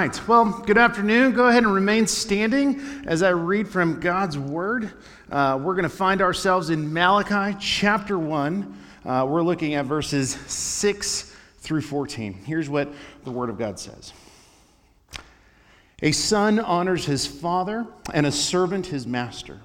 right. Well, good afternoon. Go ahead and remain standing as I read from God's Word. Uh, we're going to find ourselves in Malachi chapter 1. Uh, we're looking at verses 6 through 14. Here's what the Word of God says A son honors his father, and a servant his master.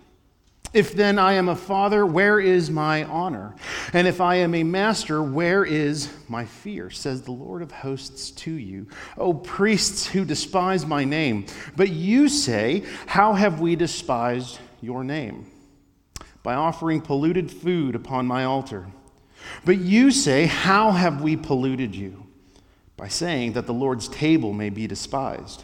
If then I am a father, where is my honor? And if I am a master, where is my fear? Says the Lord of hosts to you. O priests who despise my name. But you say, How have we despised your name? By offering polluted food upon my altar. But you say, How have we polluted you? By saying that the Lord's table may be despised.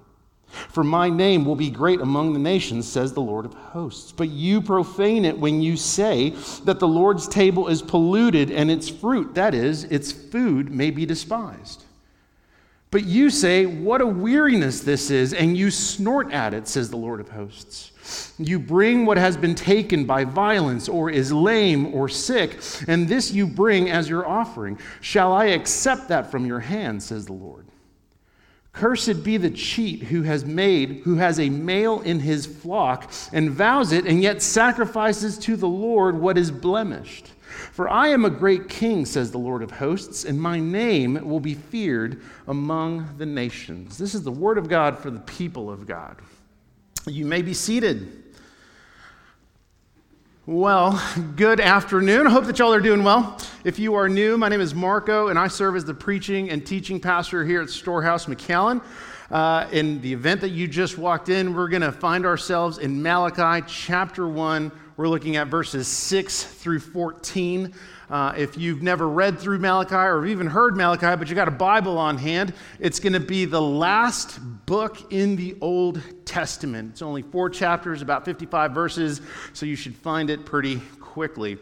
For my name will be great among the nations, says the Lord of hosts. But you profane it when you say that the Lord's table is polluted and its fruit, that is, its food, may be despised. But you say, What a weariness this is, and you snort at it, says the Lord of hosts. You bring what has been taken by violence, or is lame or sick, and this you bring as your offering. Shall I accept that from your hand, says the Lord? Cursed be the cheat who has made, who has a male in his flock and vows it, and yet sacrifices to the Lord what is blemished. For I am a great king, says the Lord of hosts, and my name will be feared among the nations. This is the word of God for the people of God. You may be seated. Well, good afternoon. I hope that y'all are doing well. If you are new, my name is Marco, and I serve as the preaching and teaching pastor here at Storehouse McAllen. Uh, in the event that you just walked in, we're going to find ourselves in Malachi chapter 1. We're looking at verses 6 through 14. Uh, if you've never read through Malachi or even heard Malachi, but you got a Bible on hand, it's going to be the last book in the Old Testament. It's only four chapters, about 55 verses, so you should find it pretty quickly.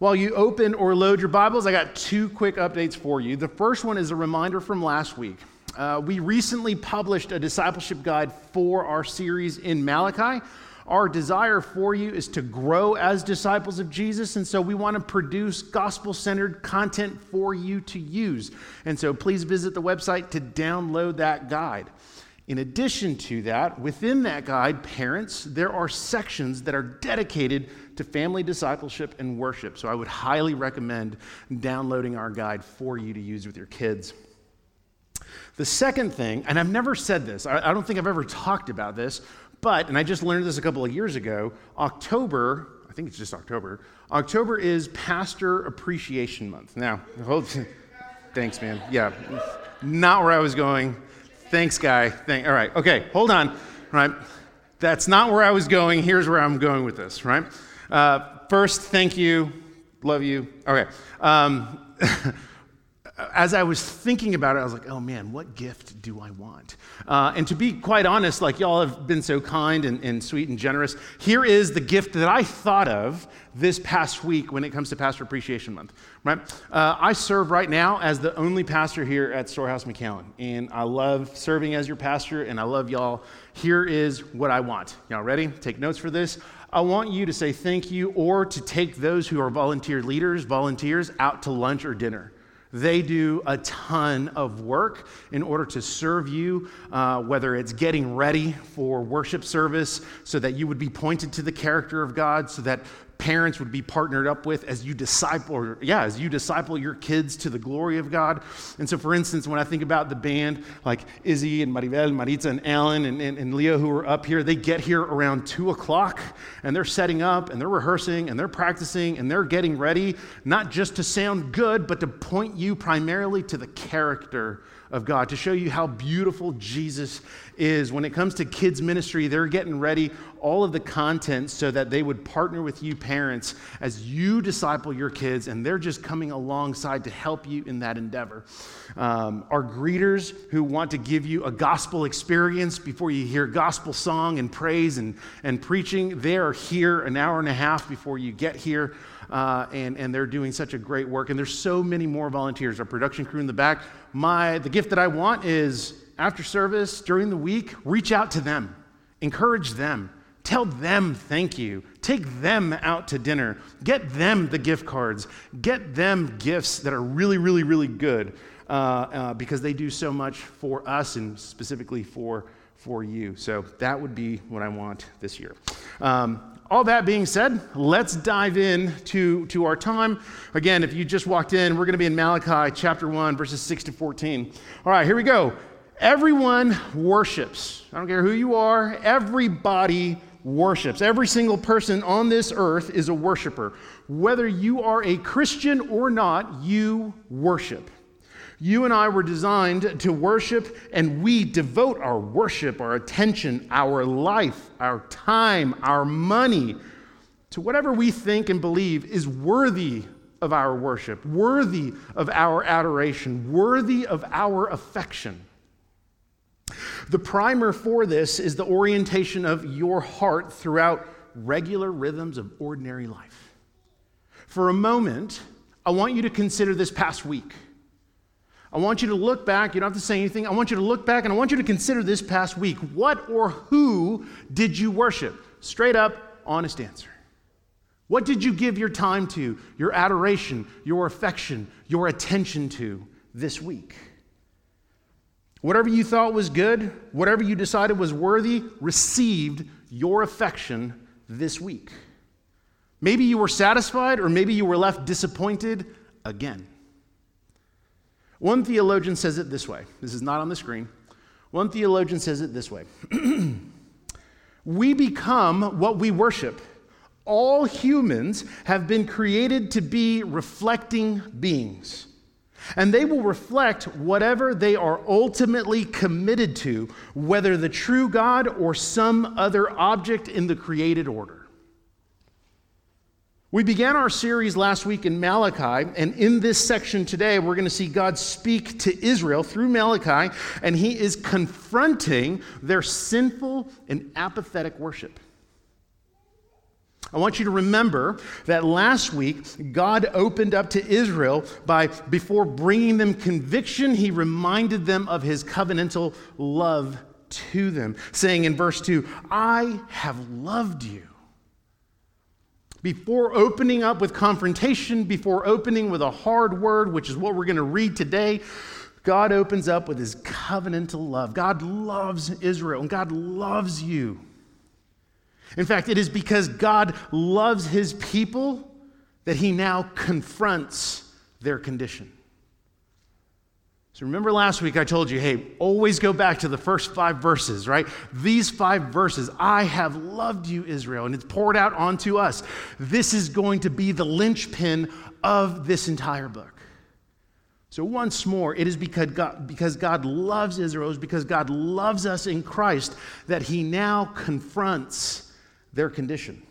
While you open or load your Bibles, I got two quick updates for you. The first one is a reminder from last week. Uh, we recently published a discipleship guide for our series in Malachi. Our desire for you is to grow as disciples of Jesus, and so we want to produce gospel centered content for you to use. And so please visit the website to download that guide. In addition to that, within that guide, parents, there are sections that are dedicated to family discipleship and worship. So I would highly recommend downloading our guide for you to use with your kids. The second thing, and I've never said this, I, don't think I've ever talked about this, but, and I just learned this a couple of years ago, October, I think it's just October, October is Pastor Appreciation Month. Now, hold, thanks, man. Yeah, not where I was going. Thanks, guy. Thank, all right, okay, hold on. right? that's not where I was going. Here's where I'm going with this, right? Uh, first, thank you. Love you. Okay. Um, as I was thinking about it, I was like, oh man, what gift do I want? Uh, and to be quite honest, like y'all have been so kind and, and, sweet and generous, here is the gift that I thought of this past week when it comes to Pastor Appreciation Month, right? Uh, I serve right now as the only pastor here at Storehouse McAllen, and I love serving as your pastor, and I love y'all. Here is what I want. Y'all ready? Take notes for this. I want you to say thank you or to take those who are volunteer leaders, volunteers, out to lunch or dinner. They do a ton of work in order to serve you, uh, whether it's getting ready for worship service so that you would be pointed to the character of God, so that parents would be partnered up with as you disciple, or yeah, as you disciple your kids to the glory of God. And so, for instance, when I think about the band, like Izzy and Maribel, Maritza and Alan and, and, and Leo who are up here, they get here around two o'clock and they're setting up and they're rehearsing and they're practicing and they're getting ready, not just to sound good, but to point you primarily to the character of God, to show you how beautiful Jesus is. When it comes to kids' ministry, they're getting ready all of the content so that they would partner with you, parents, as you disciple your kids, and they're just coming alongside to help you in that endeavor. Um, our greeters who want to give you a gospel experience before you hear gospel song and praise and, and preaching, they are here an hour and a half before you get here. Uh, and, and they're doing such a great work. And there's so many more volunteers. Our production crew in the back. My, the gift that I want is after service, during the week, reach out to them, encourage them, tell them thank you, take them out to dinner, get them the gift cards, get them gifts that are really, really, really good uh, uh, because they do so much for us and specifically for, for you. So that would be what I want this year. Um, all that being said, let's dive in to, to our time. Again, if you just walked in, we're going to be in Malachi chapter 1, verses 6 to 14. All right, here we go. Everyone worships. I don't care who you are, everybody worships. Every single person on this earth is a worshiper. Whether you are a Christian or not, you worship. You and I were designed to worship, and we devote our worship, our attention, our life, our time, our money to whatever we think and believe is worthy of our worship, worthy of our adoration, worthy of our affection. The primer for this is the orientation of your heart throughout regular rhythms of ordinary life. For a moment, I want you to consider this past week. I want you to look back. You don't have to say anything. I want you to look back and I want you to consider this past week. What or who did you worship? Straight up, honest answer. What did you give your time to, your adoration, your affection, your attention to this week? Whatever you thought was good, whatever you decided was worthy, received your affection this week. Maybe you were satisfied, or maybe you were left disappointed again. One theologian says it this way this is not on the screen. One theologian says it this way We become what we worship. All humans have been created to be reflecting beings and they will reflect whatever they are ultimately committed to, whether the true God or some other object in the created order. We began our series last week in Malachi, and in this section today, we're going to see God speak to Israel through Malachi, and he is confronting their sinful and apathetic worship. I want you to remember that last week, God opened up to Israel by, before bringing them conviction, he reminded them of his covenantal love to them, saying in verse 2, I have loved you. Before opening up with confrontation, before opening with a hard word, which is what we're going to read today, God opens up with his covenantal love. God loves Israel, and God loves you. In fact, it is because God loves his people that he now confronts their condition. So remember last week I told you, hey, always go back to the first five verses, right? These five verses, I have loved you, Israel, and it's poured out onto us. This is going to be the linchpin of this entire book. So, once more, it is because God, because God loves Israel, it's because God loves us in Christ that he now confronts their condition.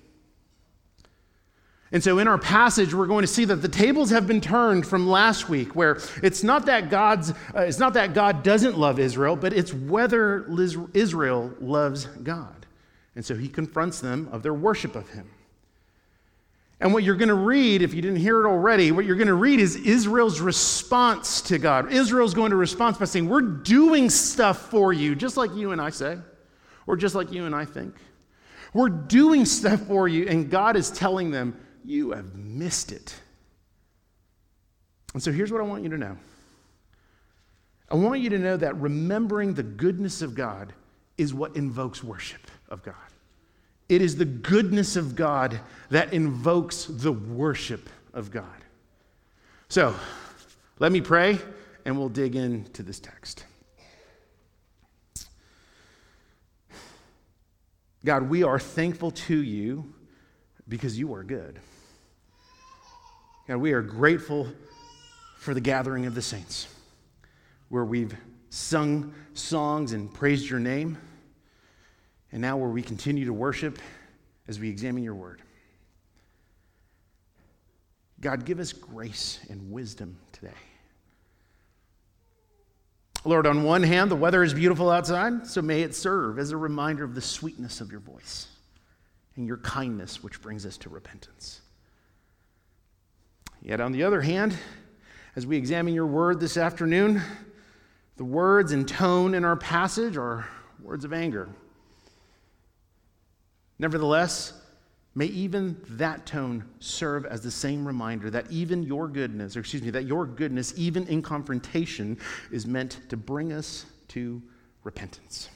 And so in our passage, we're going to see that the tables have been turned from last week, where it's not that God's, uh, it's not that God doesn't love Israel, but it's whether Israel loves God. And so he confronts them of their worship of him. And what you're going to read, if you didn't hear it already, what you're going to read is Israel's response to God. Israel's going to respond by saying, We're doing stuff for you, just like you and I say, or just like you and I think. We're doing stuff for you, and God is telling them, You have missed it. And so here's what I want you to know I want you to know that remembering the goodness of God is what invokes worship of God. It is the goodness of God that invokes the worship of God. So, let me pray and we'll dig into this text. God, we are thankful to you because you are good. God, we are grateful for the gathering of the saints where we've sung songs and praised your name, and now where we continue to worship as we examine your word. God, give us grace and wisdom today. Lord, on one hand, the weather is beautiful outside, so may it serve as a reminder of the sweetness of your voice and your kindness, which brings us to repentance. Yet, on the other hand, as we examine your word this afternoon, the words and tone in our passage are words of anger. Nevertheless, may even that tone serve as the same reminder that even your goodness, or excuse me, that your goodness, even in confrontation, is meant to bring us to repentance.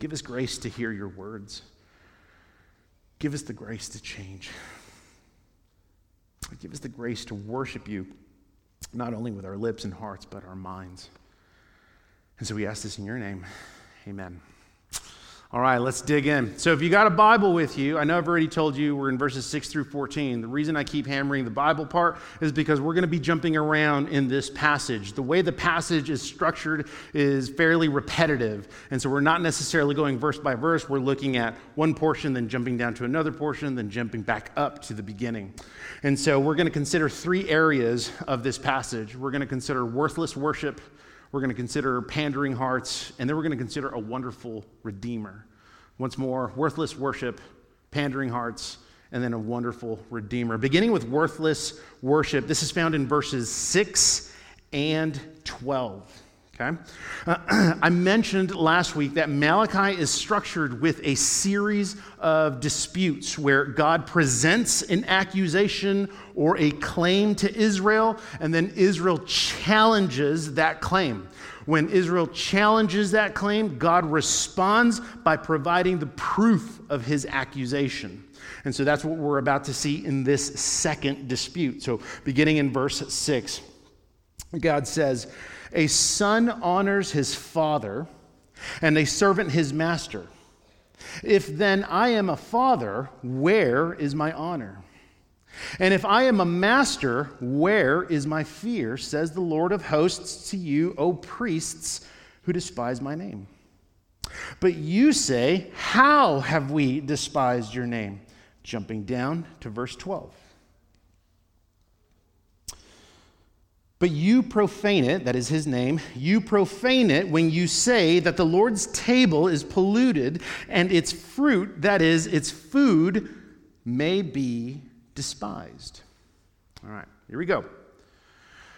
Give us grace to hear your words. Give us the grace to change. Give us the grace to worship you, not only with our lips and hearts, but our minds. And so we ask this in your name. Amen. All right, let's dig in. So, if you got a Bible with you, I know I've already told you we're in verses 6 through 14. The reason I keep hammering the Bible part is because we're going to be jumping around in this passage. The way the passage is structured is fairly repetitive. And so, we're not necessarily going verse by verse. We're looking at one portion, then jumping down to another portion, then jumping back up to the beginning. And so, we're going to consider three areas of this passage. We're going to consider worthless worship we're going to consider pandering hearts, and then we're going to consider a wonderful Redeemer. Once more, worthless worship, pandering hearts, and then a wonderful Redeemer. Beginning with worthless worship, this is found in verses 6 and 12. Okay? Uh, I mentioned last week that Malachi is structured with a series of disputes where God presents an accusation or a claim to Israel, and then Israel challenges that claim. When Israel challenges that claim, God responds by providing the proof of his accusation. And so that's what we're about to see in this second dispute. So, beginning in verse 6, God says, A son honors his father, and a servant his master. If then I am a father, where is my honor? And if I am a master, where is my fear? Says the Lord of hosts to you, O priests who despise my name. But you say, How have we despised your name? Jumping down to verse 12. But you profane it, that is his name, you profane it when you say that the Lord's table is polluted and its fruit, that is, its food, may be despised. All right, here we go.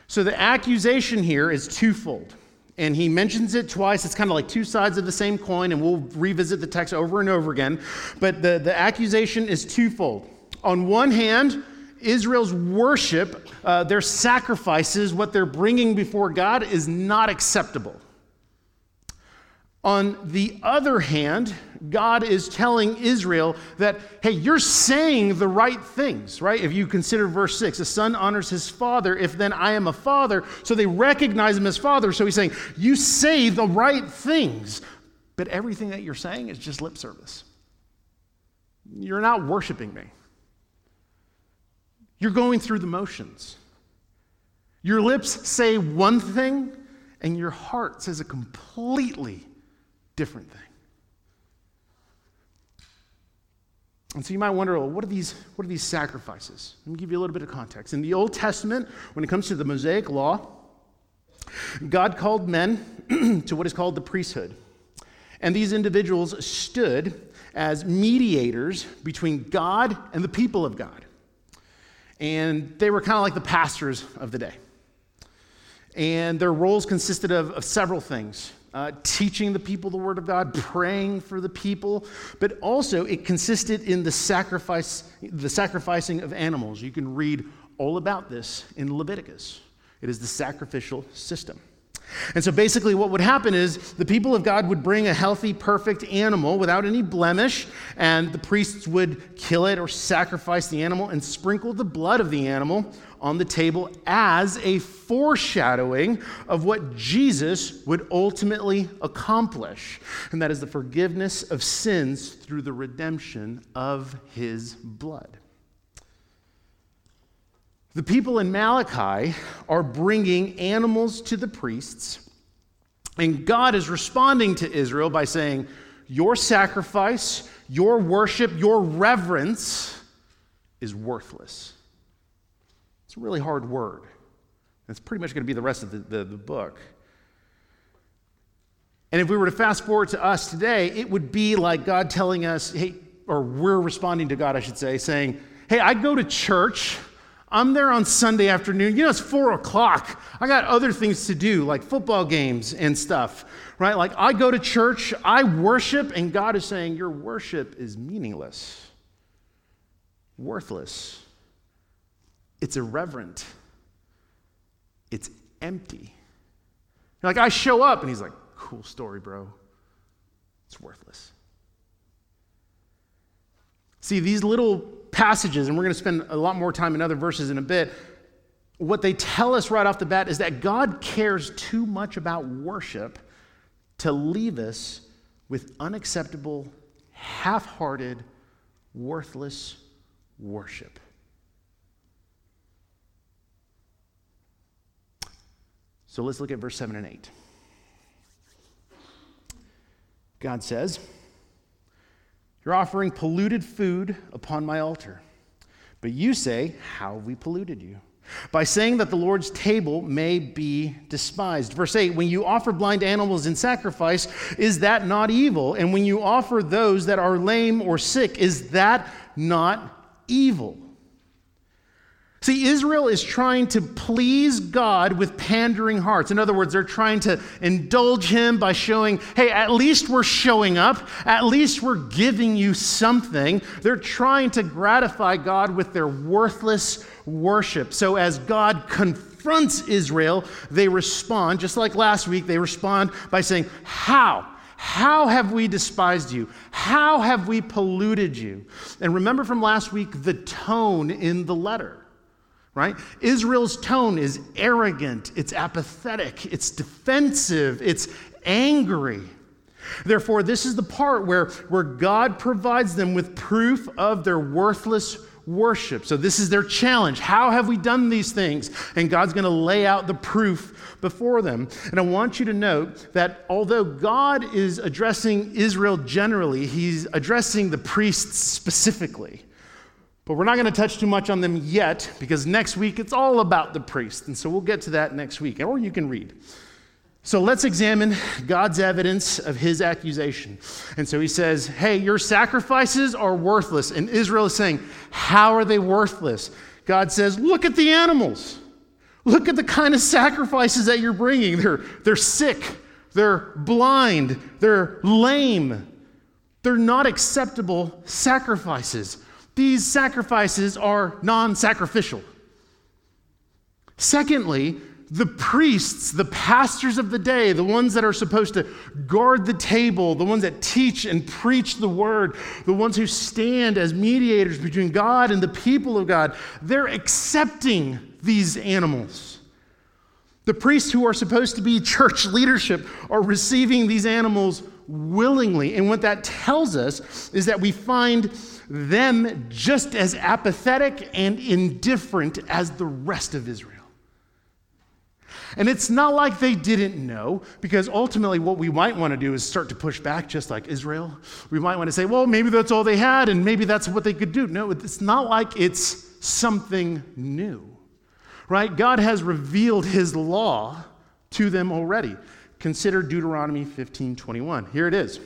So the accusation here is twofold. And he mentions it twice. It's kind of like two sides of the same coin, and we'll revisit the text over and over again. But the, the accusation is twofold. On one hand, Israel's worship, uh, their sacrifices, what they're bringing before God, is not acceptable. On the other hand, God is telling Israel that, hey, you're saying the right things, right? If you consider verse 6, a son honors his father, if then I am a father. So they recognize him as father. So he's saying, you say the right things, but everything that you're saying is just lip service. You're not worshiping me. You're going through the motions. Your lips say one thing, and your heart says a completely different thing. And so you might wonder, well, what are these, what are these sacrifices? Let me give you a little bit of context. In the Old Testament, when it comes to the Mosaic law, God called men to what is called the priesthood. And these individuals stood as mediators between God and the people of God. And they were kind of like the pastors of the day. And their roles consisted of, of several things uh, teaching the people the word of God, praying for the people, but also it consisted in the sacrifice, the sacrificing of animals. You can read all about this in Leviticus. It is the sacrificial system. And so basically, what would happen is the people of God would bring a healthy, perfect animal without any blemish, and the priests would kill it or sacrifice the animal and sprinkle the blood of the animal on the table as a foreshadowing of what Jesus would ultimately accomplish. And that is the forgiveness of sins through the redemption of his blood. The people in Malachi are bringing animals to the priests, and God is responding to Israel by saying, Your sacrifice, your worship, your reverence is worthless. It's a really hard word. It's pretty much going to be the rest of the, the, the book. And if we were to fast forward to us today, it would be like God telling us, hey, or we're responding to God, I should say, saying, hey, I go to church. I'm there on Sunday afternoon. You know, it's four o'clock. I got other things to do, like football games and stuff, right? Like, I go to church, I worship, and God is saying, Your worship is meaningless, worthless, it's irreverent, it's empty. Like, I show up, and He's like, Cool story, bro. It's worthless. See, these little passages, and we're going to spend a lot more time in other verses in a bit, what they tell us right off the bat is that God cares too much about worship to leave us with unacceptable, half hearted, worthless worship. So let's look at verse 7 and 8. God says, you're offering polluted food upon my altar. But you say, How have we polluted you? By saying that the Lord's table may be despised. Verse 8 When you offer blind animals in sacrifice, is that not evil? And when you offer those that are lame or sick, is that not evil? See, Israel is trying to please God with pandering hearts. In other words, they're trying to indulge Him by showing, hey, at least we're showing up. At least we're giving you something. They're trying to gratify God with their worthless worship. So as God confronts Israel, they respond, just like last week, they respond by saying, How? How have we despised you? How have we polluted you? And remember from last week the tone in the letter right? Israel's tone is arrogant, it's apathetic, it's defensive, it's angry. Therefore, this is the part where, where God provides them with proof of their worthless worship. So, this is their challenge. How have we done these things? And God's going to lay out the proof before them. And I want you to note that although God is addressing Israel generally, He's addressing the priests specifically. But we're not going to touch too much on them yet because next week it's all about the priest. And so we'll get to that next week, or you can read. So let's examine God's evidence of his accusation. And so he says, Hey, your sacrifices are worthless. And Israel is saying, How are they worthless? God says, Look at the animals. Look at the kind of sacrifices that you're bringing. They're, they're sick, they're blind, they're lame. They're not acceptable sacrifices. These sacrifices are non sacrificial. Secondly, the priests, the pastors of the day, the ones that are supposed to guard the table, the ones that teach and preach the word, the ones who stand as mediators between God and the people of God, they're accepting these animals. The priests who are supposed to be church leadership are receiving these animals willingly. And what that tells us is that we find them just as apathetic and indifferent as the rest of Israel. And it's not like they didn't know, because ultimately, what we might want to do is start to push back, just like Israel. We might want to say, well, maybe that's all they had, and maybe that's what they could do. No, it's not like it's something new, right? God has revealed his law to them already. Consider Deuteronomy 15 21. Here it is.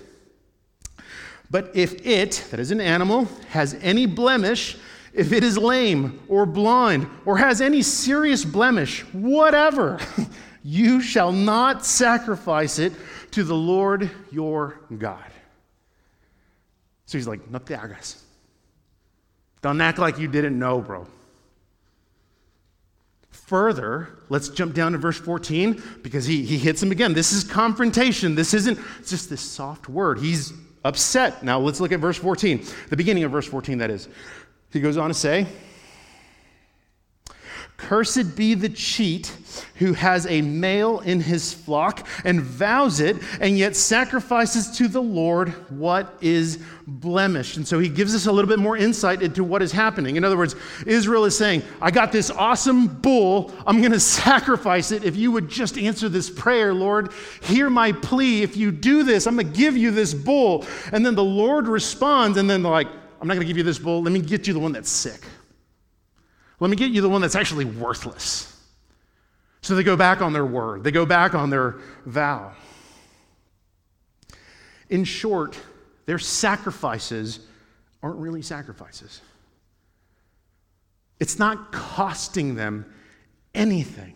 But if it, that is an animal, has any blemish, if it is lame or blind or has any serious blemish, whatever, you shall not sacrifice it to the Lord your God. So he's like, no te hagas. Don't act like you didn't know, bro. Further, let's jump down to verse 14 because he, he hits him again. This is confrontation. This isn't just this soft word. He's upset. Now let's look at verse 14, the beginning of verse 14, that is. He goes on to say, Cursed be the cheat who has a male in his flock and vows it, and yet sacrifices to the Lord what is blemished. And so he gives us a little bit more insight into what is happening. In other words, Israel is saying, I got this awesome bull. I'm going to sacrifice it. If you would just answer this prayer, Lord, hear my plea. If you do this, I'm going to give you this bull. And then the Lord responds, and then like, I'm not going to give you this bull. Let me get you the one that's sick. Let me get you the one that's actually worthless. So they go back on their word, they go back on their vow. In short, their sacrifices aren't really sacrifices. It's not costing them anything.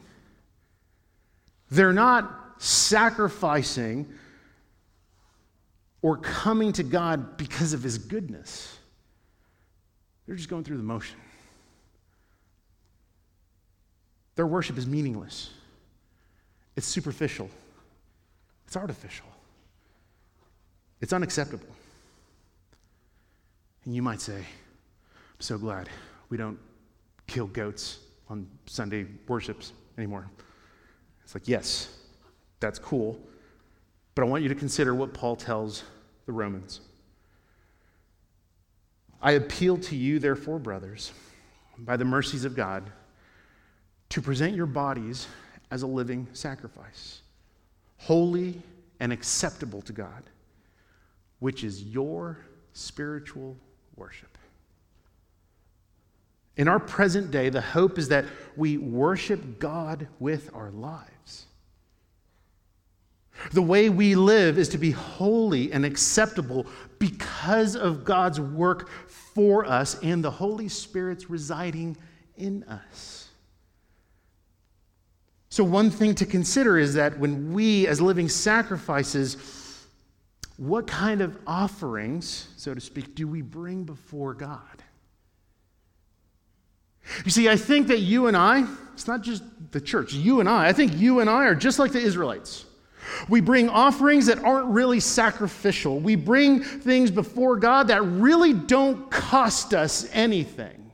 They're not sacrificing or coming to God because of his goodness. They're just going through the motion. Their worship is meaningless, it's superficial, it's artificial, it's unacceptable. And you might say, I'm so glad we don't kill goats on Sunday worships anymore. It's like, yes, that's cool, but I want you to consider what Paul tells the Romans. I appeal to you, therefore, brothers, by the mercies of God to present your bodies as a living sacrifice, holy and acceptable to God, which is your spiritual worship. In our present day, the hope is that we worship God with our lives. The way we live is to be holy and acceptable because of God's work for us and the Holy Spirit's residing in us. So, one thing to consider is that when we, as living sacrifices, what kind of offerings, so to speak, do we bring before God? You see, I think that you and I, it's not just the church, you and I, I think you and I are just like the Israelites. We bring offerings that aren't really sacrificial. We bring things before God that really don't cost us anything.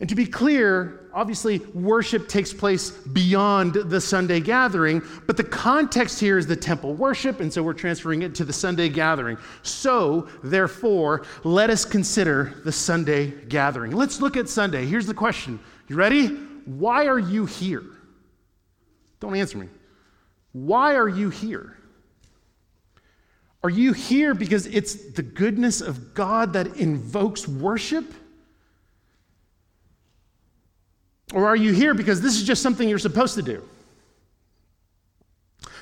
And to be clear, obviously, worship takes place beyond the Sunday gathering, but the context here is the temple worship, and so we're transferring it to the Sunday gathering. So, therefore, let us consider the Sunday gathering. Let's look at Sunday. Here's the question You ready? Why are you here? Don't answer me. Why are you here? Are you here because it's the goodness of God that invokes worship? Or are you here because this is just something you're supposed to do?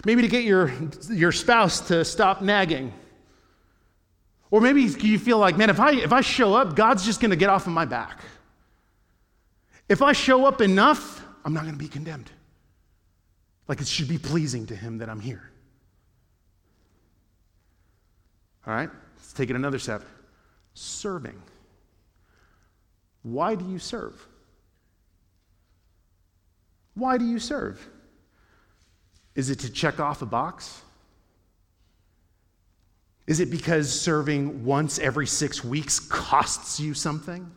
Maybe to get your, your spouse to stop nagging. Or maybe you feel like, man, if I, if I show up, God's just going to get off of my back. If I show up enough, I'm not going to be condemned. Like it should be pleasing to Him that I'm here. All right, let's take it another step. Serving. Why do you serve? Why do you serve? Is it to check off a box? Is it because serving once every six weeks costs you something?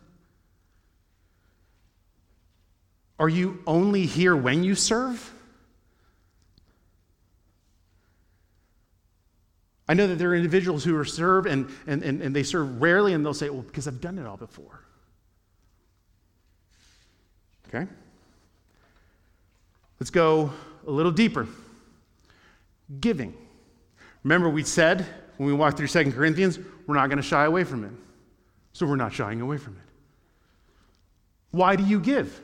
Are you only here when you serve? I know that there are individuals who are serve and, and, and, and they serve rarely and they'll say, well, because I've done it all before. Okay? Let's go a little deeper. Giving. Remember, we said when we walked through Second Corinthians, we're not going to shy away from it. So we're not shying away from it. Why do you give?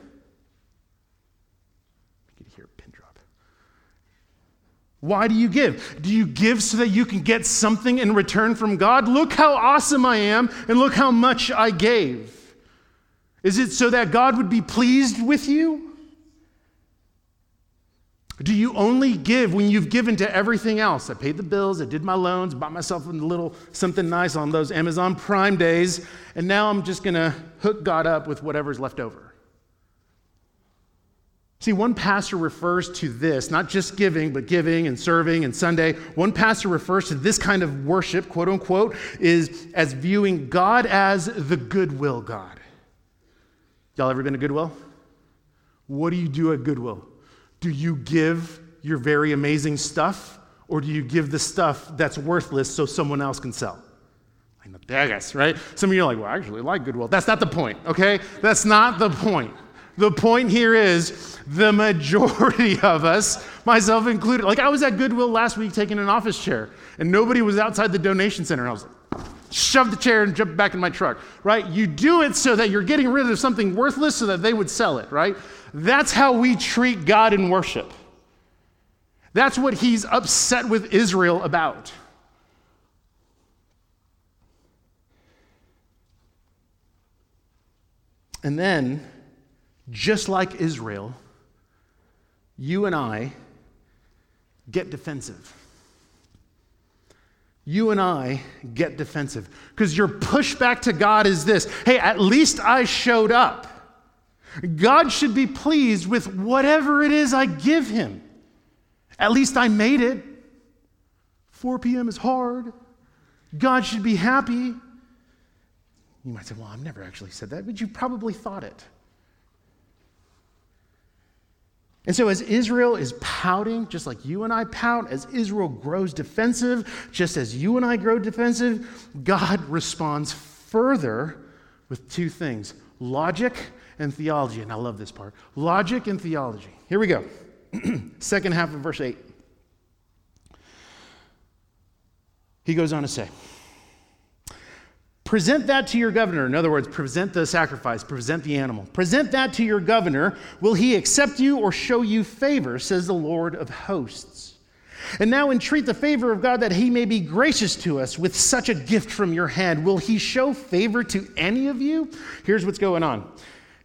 You can hear a pin drop. Why do you give? Do you give so that you can get something in return from God? Look how awesome I am, and look how much I gave. Is it so that God would be pleased with you? Do you only give when you've given to everything else? I paid the bills, I did my loans, bought myself a little something nice on those Amazon Prime days, and now I'm just going to hook God up with whatever's left over. See, one pastor refers to this, not just giving, but giving and serving and Sunday. One pastor refers to this kind of worship, quote unquote, is as viewing God as the goodwill God. Y'all ever been to Goodwill? What do you do at Goodwill? Do you give your very amazing stuff, or do you give the stuff that's worthless so someone else can sell? I guess, right? Some of you are like, well, I actually like Goodwill. That's not the point, okay? That's not the point. The point here is the majority of us, myself included, like I was at Goodwill last week taking an office chair, and nobody was outside the donation center. I was like, shove the chair and jump back in my truck, right? You do it so that you're getting rid of something worthless so that they would sell it, right? That's how we treat God in worship. That's what he's upset with Israel about. And then just like Israel, you and I get defensive. You and I get defensive because your pushback to God is this hey, at least I showed up. God should be pleased with whatever it is I give him. At least I made it. 4 p.m. is hard. God should be happy. You might say, well, I've never actually said that, but you probably thought it. And so, as Israel is pouting, just like you and I pout, as Israel grows defensive, just as you and I grow defensive, God responds further with two things logic and theology. And I love this part logic and theology. Here we go. Second half of verse 8. He goes on to say, Present that to your governor. In other words, present the sacrifice, present the animal. Present that to your governor. Will he accept you or show you favor, says the Lord of hosts. And now entreat the favor of God that he may be gracious to us with such a gift from your hand. Will he show favor to any of you? Here's what's going on.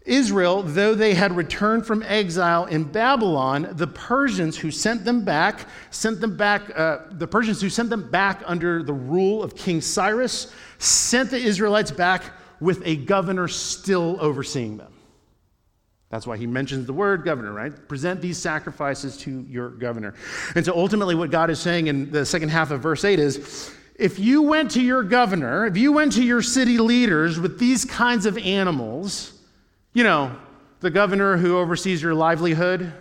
Israel, though they had returned from exile in Babylon, the Persians who sent them back, sent them back, uh, the Persians who sent them back under the rule of King Cyrus, sent the Israelites back with a governor still overseeing them. That's why he mentions the word governor, right? Present these sacrifices to your governor. And so ultimately, what God is saying in the second half of verse 8 is if you went to your governor, if you went to your city leaders with these kinds of animals, you know, the governor who oversees your livelihood,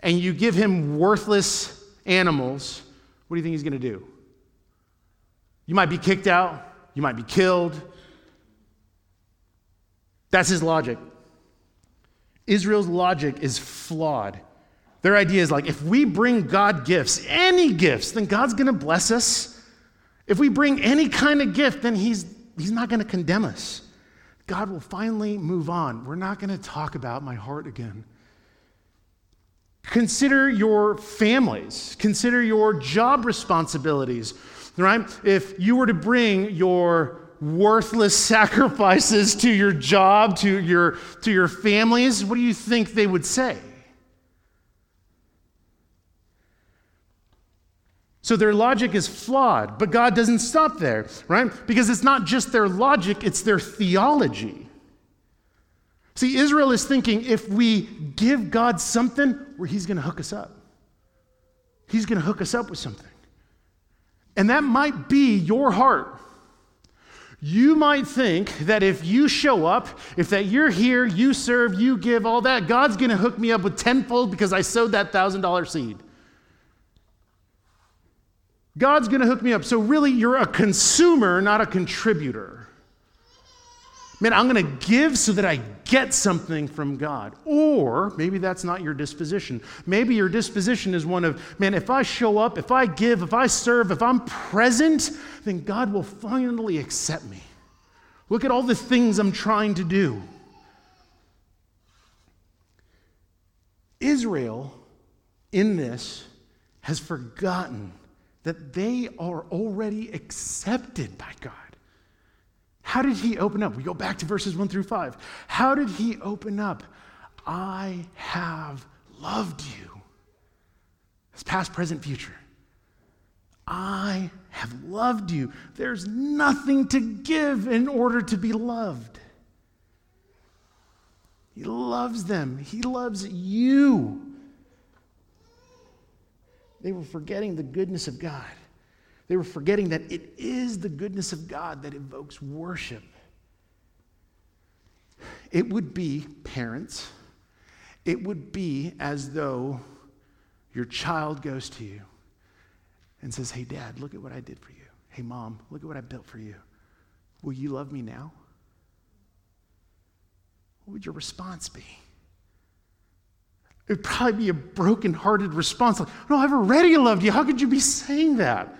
and you give him worthless animals, what do you think he's going to do? You might be kicked out, you might be killed. That's his logic. Israel's logic is flawed. Their idea is like if we bring God gifts, any gifts, then God's going to bless us. If we bring any kind of gift, then he's, he's not going to condemn us. God will finally move on. We're not going to talk about my heart again. Consider your families, consider your job responsibilities, right? If you were to bring your worthless sacrifices to your job, to your, to your families, what do you think they would say? So their logic is flawed, but God doesn't stop there, right? Because it's not just their logic, it's their theology. See, Israel is thinking if we give God something, where He's going to hook us up. He's going to hook us up with something. And that might be your heart. You might think that if you show up, if that you're here, you serve, you give, all that, God's going to hook me up with tenfold because I sowed that $1,000 seed. God's going to hook me up. So, really, you're a consumer, not a contributor. Man, I'm going to give so that I get something from God. Or maybe that's not your disposition. Maybe your disposition is one of, man, if I show up, if I give, if I serve, if I'm present, then God will finally accept me. Look at all the things I'm trying to do. Israel, in this, has forgotten that they are already accepted by God. How did he open up? We go back to verses 1 through 5. How did he open up? I have loved you. It's past, present, future. I have loved you. There's nothing to give in order to be loved. He loves them. He loves you. They were forgetting the goodness of God. They were forgetting that it is the goodness of God that evokes worship. It would be, parents, it would be as though your child goes to you and says, Hey, dad, look at what I did for you. Hey, mom, look at what I built for you. Will you love me now? What would your response be? It would probably be a broken-hearted response like, No, I've already loved you. How could you be saying that?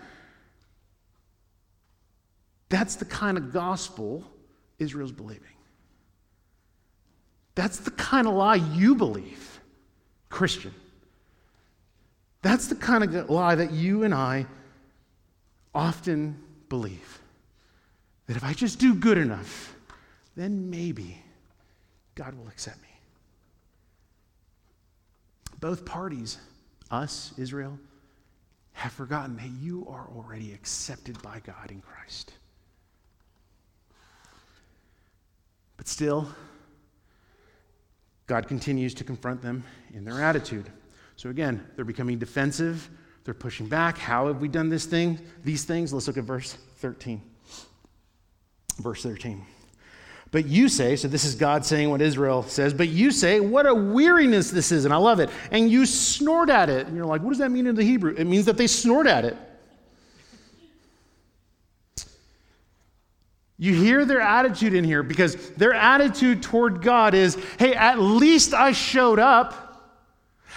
That's the kind of gospel Israel's believing. That's the kind of lie you believe, Christian. That's the kind of lie that you and I often believe. That if I just do good enough, then maybe God will accept me. Both parties, us, Israel, have forgotten that you are already accepted by God in Christ. But still, God continues to confront them in their attitude. So again, they're becoming defensive, they're pushing back. How have we done this thing? These things? Let's look at verse 13. Verse 13. But you say, so this is God saying what Israel says, but you say, what a weariness this is, and I love it. And you snort at it. And you're like, what does that mean in the Hebrew? It means that they snort at it. You hear their attitude in here because their attitude toward God is, hey, at least I showed up.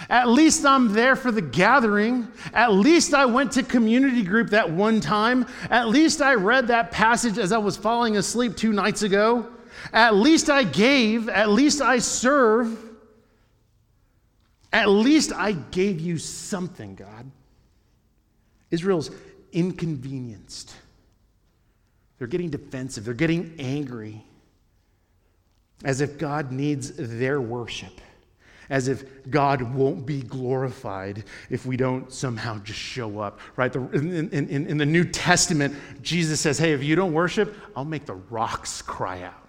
At least I'm there for the gathering. At least I went to community group that one time. At least I read that passage as I was falling asleep two nights ago. At least I gave. At least I serve. At least I gave you something, God. Israel's inconvenienced. They're getting defensive. They're getting angry as if God needs their worship as if God won't be glorified if we don't somehow just show up, right? The, in, in, in the New Testament, Jesus says, hey, if you don't worship, I'll make the rocks cry out.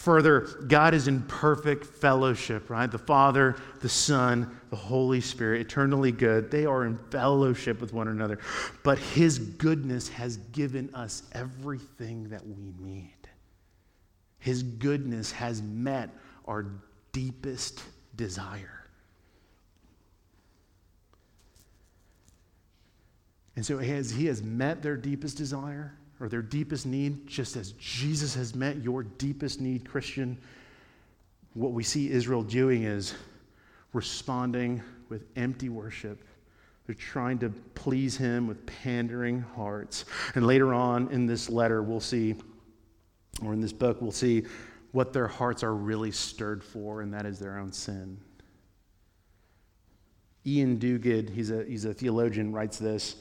Further, God is in perfect fellowship, right? The Father, the Son, the Holy Spirit, eternally good. They are in fellowship with one another. But His goodness has given us everything that we need. His goodness has met our deepest desire. And so, as He has met their deepest desire or their deepest need, just as Jesus has met your deepest need, Christian, what we see Israel doing is responding with empty worship. They're trying to please Him with pandering hearts. And later on in this letter, we'll see or in this book, we'll see what their hearts are really stirred for, and that is their own sin. Iain Duguid, he's a, he's a theologian, writes this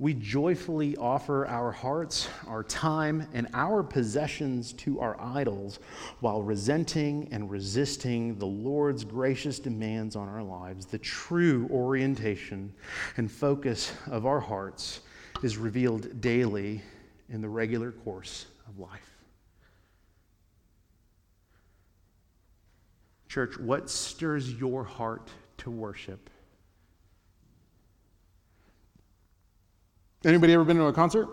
We joyfully offer our hearts, our time, and our possessions to our idols while resenting and resisting the Lord's gracious demands on our lives. The true orientation and focus of our hearts is revealed daily in the regular course of life. Church, what stirs your heart to worship? Anybody ever been to a concert?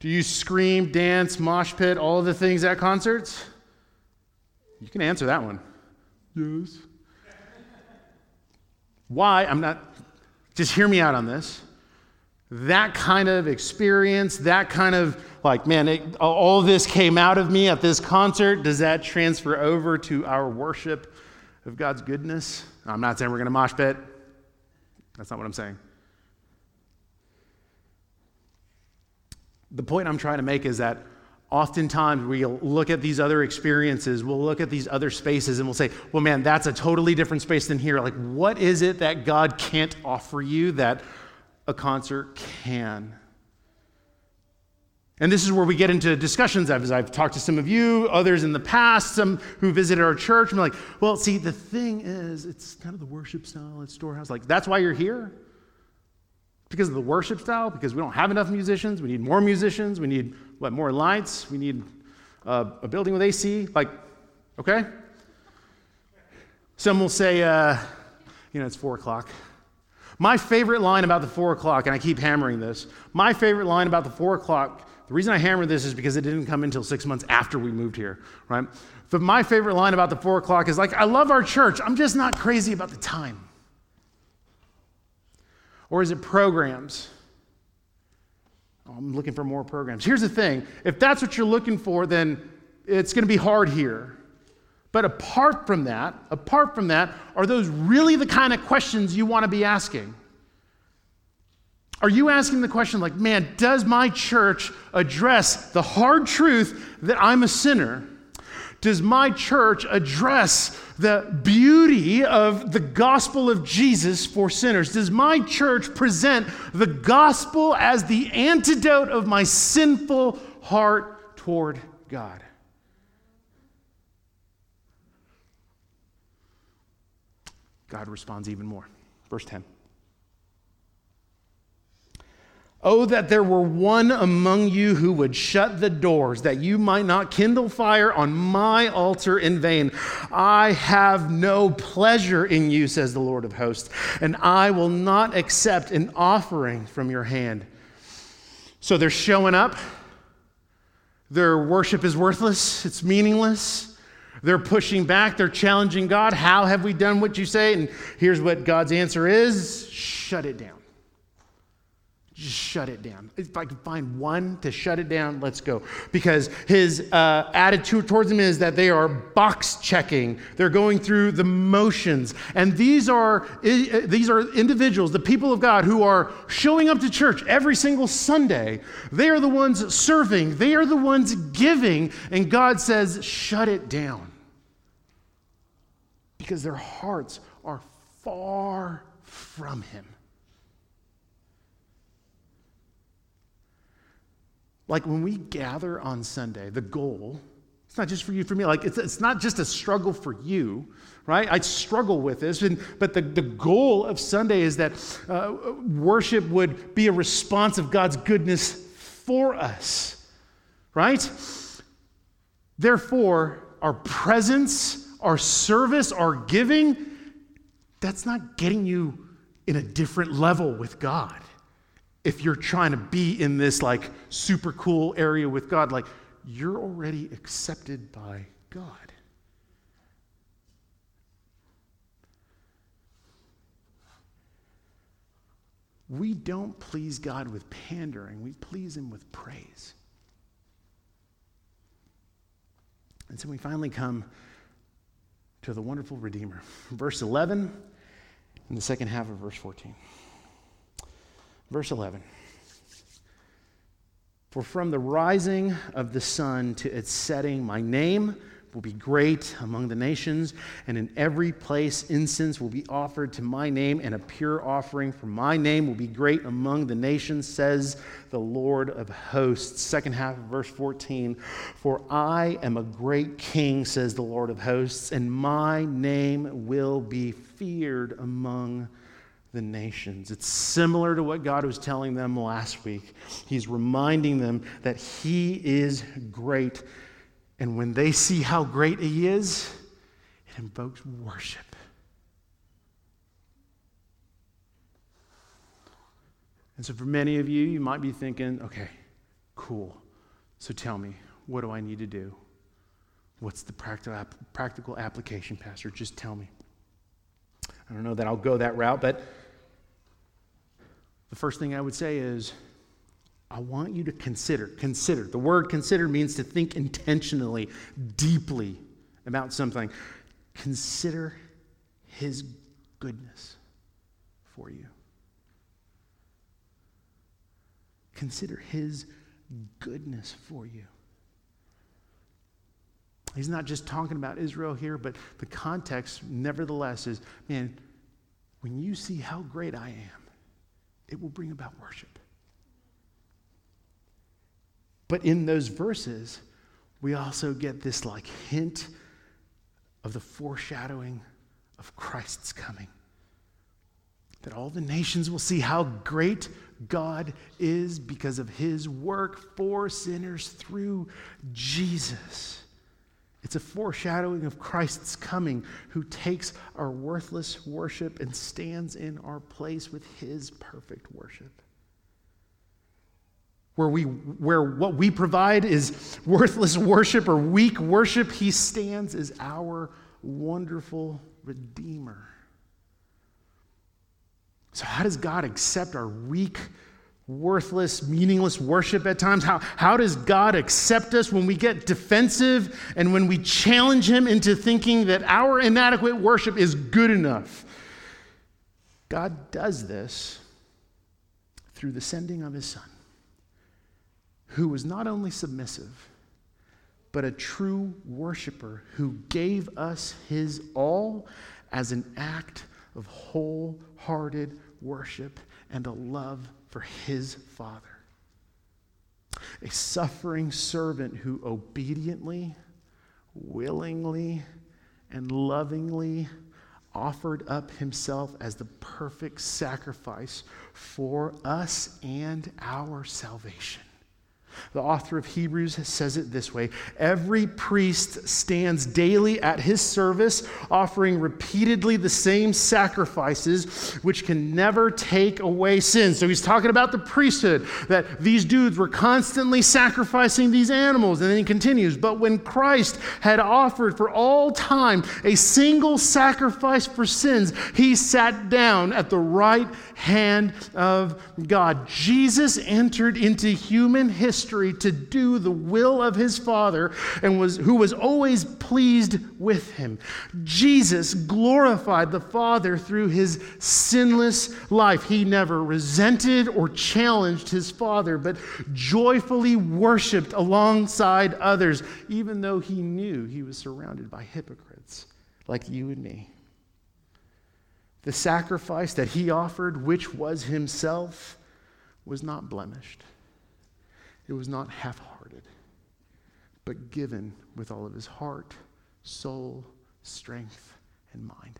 Do you scream, dance, mosh pit, all the things at concerts? You can answer that one. Yes. Why? I'm not, just hear me out on this that kind of experience, that kind of like, man, it, all this came out of me at this concert, does that transfer over to our worship of God's goodness? I'm not saying we're going to mosh pit. That's not what I'm saying. The point I'm trying to make is that oftentimes we'll look at these other experiences, we'll look at these other spaces, and we'll say, well, man, that's a totally different space than here. Like, what is it that God can't offer you that a concert can. And this is where we get into discussions as I've talked to some of you, others in the past, some who visited our church. I'm like, well, see, the thing is, it's kind of the worship style at Storehouse. Like, that's why you're here? Because of the worship style? Because we don't have enough musicians? We need more musicians? We need, what, more lights? We need uh, a building with AC, like, okay? Some will say, uh, you know, it's four o'clock. My favorite line about the four o'clock, and I keep hammering this, my favorite line about the four o'clock, the reason I hammer this is because it didn't come until six months after we moved here, right? But my favorite line about the four o'clock is like, I love our church, I'm just not crazy about the time. Or is it programs? Oh, I'm looking for more programs. Here's the thing if that's what you're looking for, then it's going to be hard here. But apart from that, apart from that, are those really the kind of questions you want to be asking? Are you asking the question like, man, does my church address the hard truth that I'm a sinner? Does my church address the beauty of the gospel of Jesus for sinners? Does my church present the gospel as the antidote of my sinful heart toward God? God responds even more. Verse 10. Oh, that there were one among you who would shut the doors, that you might not kindle fire on my altar in vain. I have no pleasure in you, says the Lord of hosts, and I will not accept an offering from your hand. So they're showing up. Their worship is worthless, it's meaningless. They're pushing back, they're challenging God. How have we done what you say? And here's what God's answer is shut it down. Just shut it down. If I can find one to shut it down, let's go. Because his uh, attitude towards them is that they are box checking. They're going through the motions, and these are these are individuals, the people of God, who are showing up to church every single Sunday. They are the ones serving. They are the ones giving, and God says, "Shut it down," because their hearts are far from Him. Like when we gather on Sunday, the goal, it's not just for you, for me, like it's, it's not just a struggle for you, right? I struggle with this, and, but the, the goal of Sunday is that uh, worship would be a response of God's goodness for us, right? Therefore, our presence, our service, our giving, that's not getting you in a different level with God if you're trying to be in this like super cool area with God, like you're already accepted by God. We don't please God with pandering, we please Him with praise. And so we finally come to the wonderful Redeemer. Verse 11 and the second half of verse 14. Verse 11. For from the rising of the sun to its setting, my name will be great among the nations, and in every place incense will be offered to my name, and a pure offering for my name will be great among the nations, says the Lord of hosts. Second half of verse 14 For I am a great king, says the Lord of hosts, and my name will be feared among the nations. It's similar to what God was telling them last week. He's reminding them that He is great. And when they see how great He is, it invokes worship. And so, for many of you, you might be thinking, okay, cool. So tell me, what do I need to do? What's the practical, practical application, Pastor? Just tell me. I don't know that I'll go that route, but the first thing I would say is I want you to consider. Consider. The word consider means to think intentionally, deeply about something. Consider his goodness for you. Consider his goodness for you. He's not just talking about Israel here, but the context, nevertheless, is man, when you see how great I am, it will bring about worship. But in those verses, we also get this like hint of the foreshadowing of Christ's coming. That all the nations will see how great God is because of his work for sinners through Jesus. It's a foreshadowing of Christ's coming, who takes our worthless worship and stands in our place with his perfect worship. Where, we, where what we provide is worthless worship or weak worship, he stands as our wonderful Redeemer. So, how does God accept our weak worthless, meaningless worship at times? How, how does God accept us when we get defensive and when we challenge Him into thinking that our inadequate worship is good enough? God does this through the sending of His Son, who was not only submissive, but a true worshiper who gave us His all as an act of wholehearted worship and a love for his Father. A suffering servant who obediently, willingly, and lovingly offered up himself as the perfect sacrifice for us and our salvation. The author of Hebrews says it this way Every priest stands daily at his service, offering repeatedly the same sacrifices, which can never take away sins. So he's talking about the priesthood, that these dudes were constantly sacrificing these animals. And then he continues But when Christ had offered for all time a single sacrifice for sins, he sat down at the right hand of God. Jesus entered into human history history to do the will of his Father and was, who was always pleased with him. Jesus glorified the Father through his sinless life. He never resented or challenged his Father, but joyfully worshiped alongside others, even though he knew he was surrounded by hypocrites like you and me. The sacrifice that he offered, which was himself, was not blemished. It was not half hearted, but given with all of his heart, soul, strength, and mind.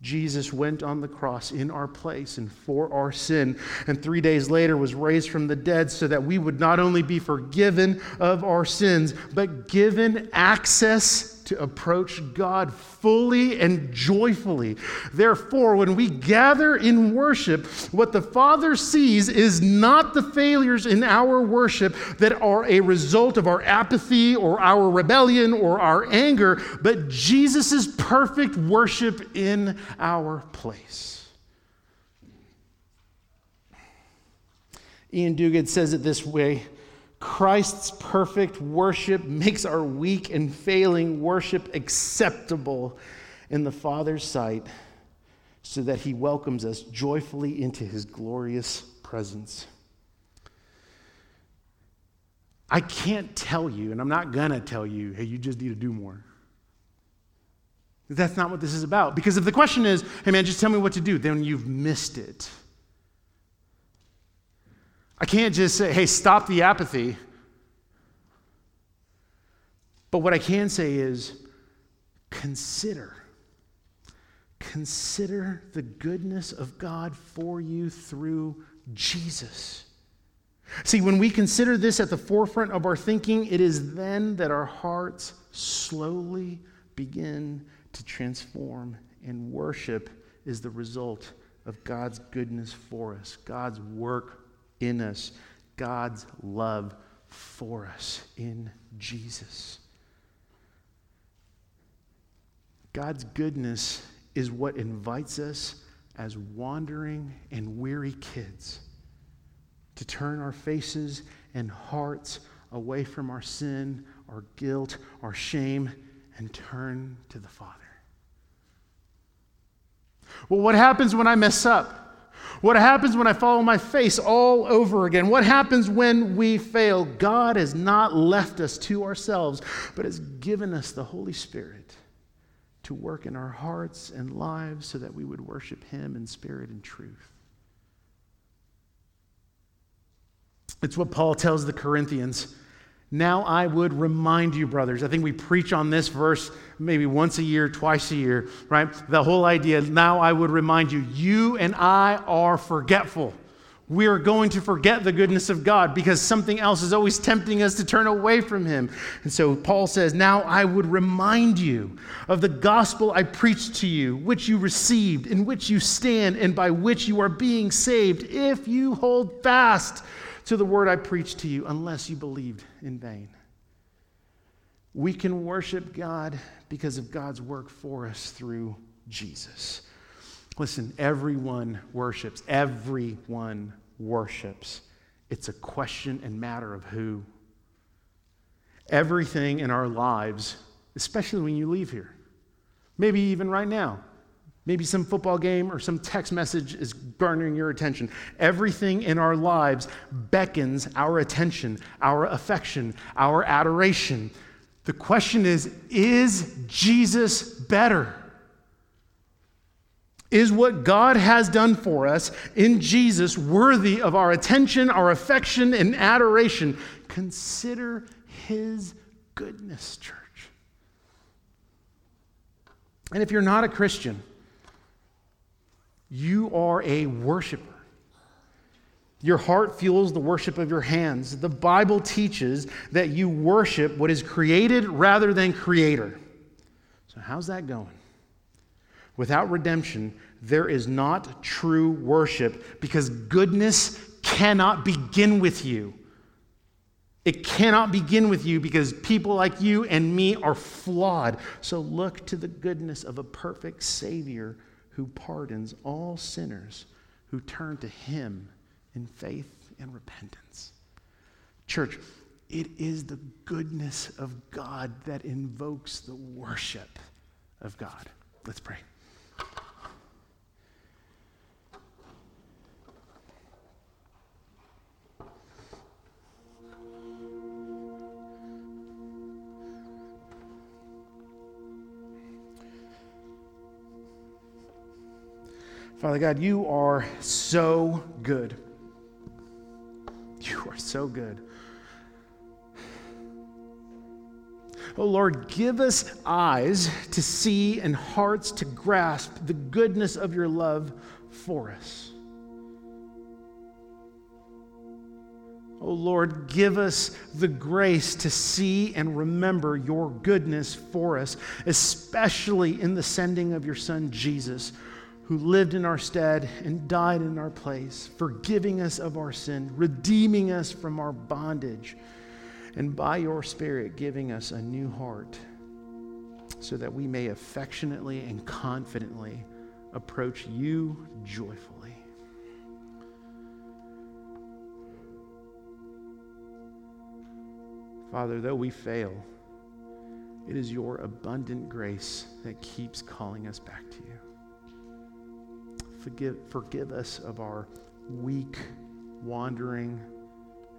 Jesus went on the cross in our place and for our sin, and three days later was raised from the dead so that we would not only be forgiven of our sins, but given access to approach God fully and joyfully. Therefore, when we gather in worship, what the Father sees is not the failures in our worship that are a result of our apathy or our rebellion or our anger, but Jesus' perfect worship in our place. Iain Duguid says it this way Christ's perfect worship makes our weak and failing worship acceptable in the Father's sight so that he welcomes us joyfully into his glorious presence. I can't tell you, and I'm not to tell you, hey, you just need to do more. That's not what this is about. Because if the question is, hey, man, just tell me what to do, then you've missed it. I can't just say, hey, stop the apathy. But what I can say is consider. Consider the goodness of God for you through Jesus. See, when we consider this at the forefront of our thinking, it is then that our hearts slowly begin to transform, and worship is the result of God's goodness for us, God's work in us, God's love for us in Jesus. God's goodness is what invites us as wandering and weary kids to turn our faces and hearts away from our sin, our guilt, our shame, and turn to the Father. Well, what happens when I mess up? What happens when I follow my face all over again? What happens when we fail? God has not left us to ourselves, but has given us the Holy Spirit to work in our hearts and lives so that we would worship Him in spirit and truth. It's what Paul tells the Corinthians now I would remind you, brothers. I think we preach on this verse maybe once a year, twice a year, right? The whole idea, now I would remind you, you and I are forgetful. we are going to forget the goodness of God because something else is always tempting us to turn away from Him. And so Paul says, Now I would remind you of the gospel I preached to you, which you received, in which you stand, and by which you are being saved, if you hold fast to the word I preached to you, unless you believed in vain. We can worship God because of God's work for us through Jesus. Listen, everyone worships. Everyone worships. It's a question and matter of who. Everything in our lives, especially when you leave here, maybe even right now, maybe some football game or some text message is garnering your attention. Everything in our lives beckons our attention, our affection, our adoration. The question is is Jesus better? Is what God has done for us in Jesus worthy of our attention, our affection, and adoration? Consider his goodness, church. And if you're not a Christian, you are a worshiper. Your heart fuels the worship of your hands. The Bible teaches that you worship what is created rather than creator. So, how's that going? Without redemption, there is not true worship because goodness cannot begin with you. It cannot begin with you because people like you and me are flawed. So look to the goodness of a perfect Savior who pardons all sinners who turn to Him in faith and repentance. Church, it is the goodness of God that invokes the worship of God. Let's pray. Father God, you are so good. You are so good. Oh Lord, give us eyes to see and hearts to grasp the goodness of your love for us. Oh Lord, give us the grace to see and remember your goodness for us, especially in the sending of your Son Jesus who lived in our stead and died in our place, forgiving us of our sin, redeeming us from our bondage, and by your Spirit giving us a new heart so that we may affectionately and confidently approach you joyfully. Father, though we fail, it is your abundant grace that keeps calling us back to you. Forgive, forgive us of our weak, wandering,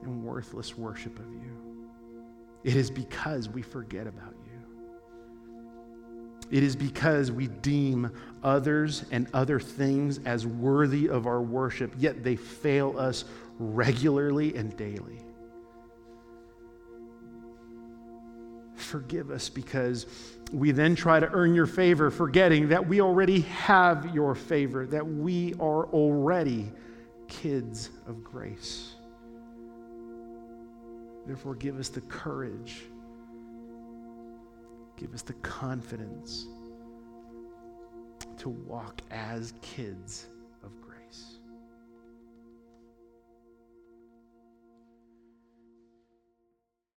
and worthless worship of you. It is because we forget about you. It is because we deem others and other things as worthy of our worship, yet they fail us regularly and daily. Forgive us because we then try to earn your favor, forgetting that we already have your favor, that we are already kids of grace. Therefore, give us the courage, give us the confidence to walk as kids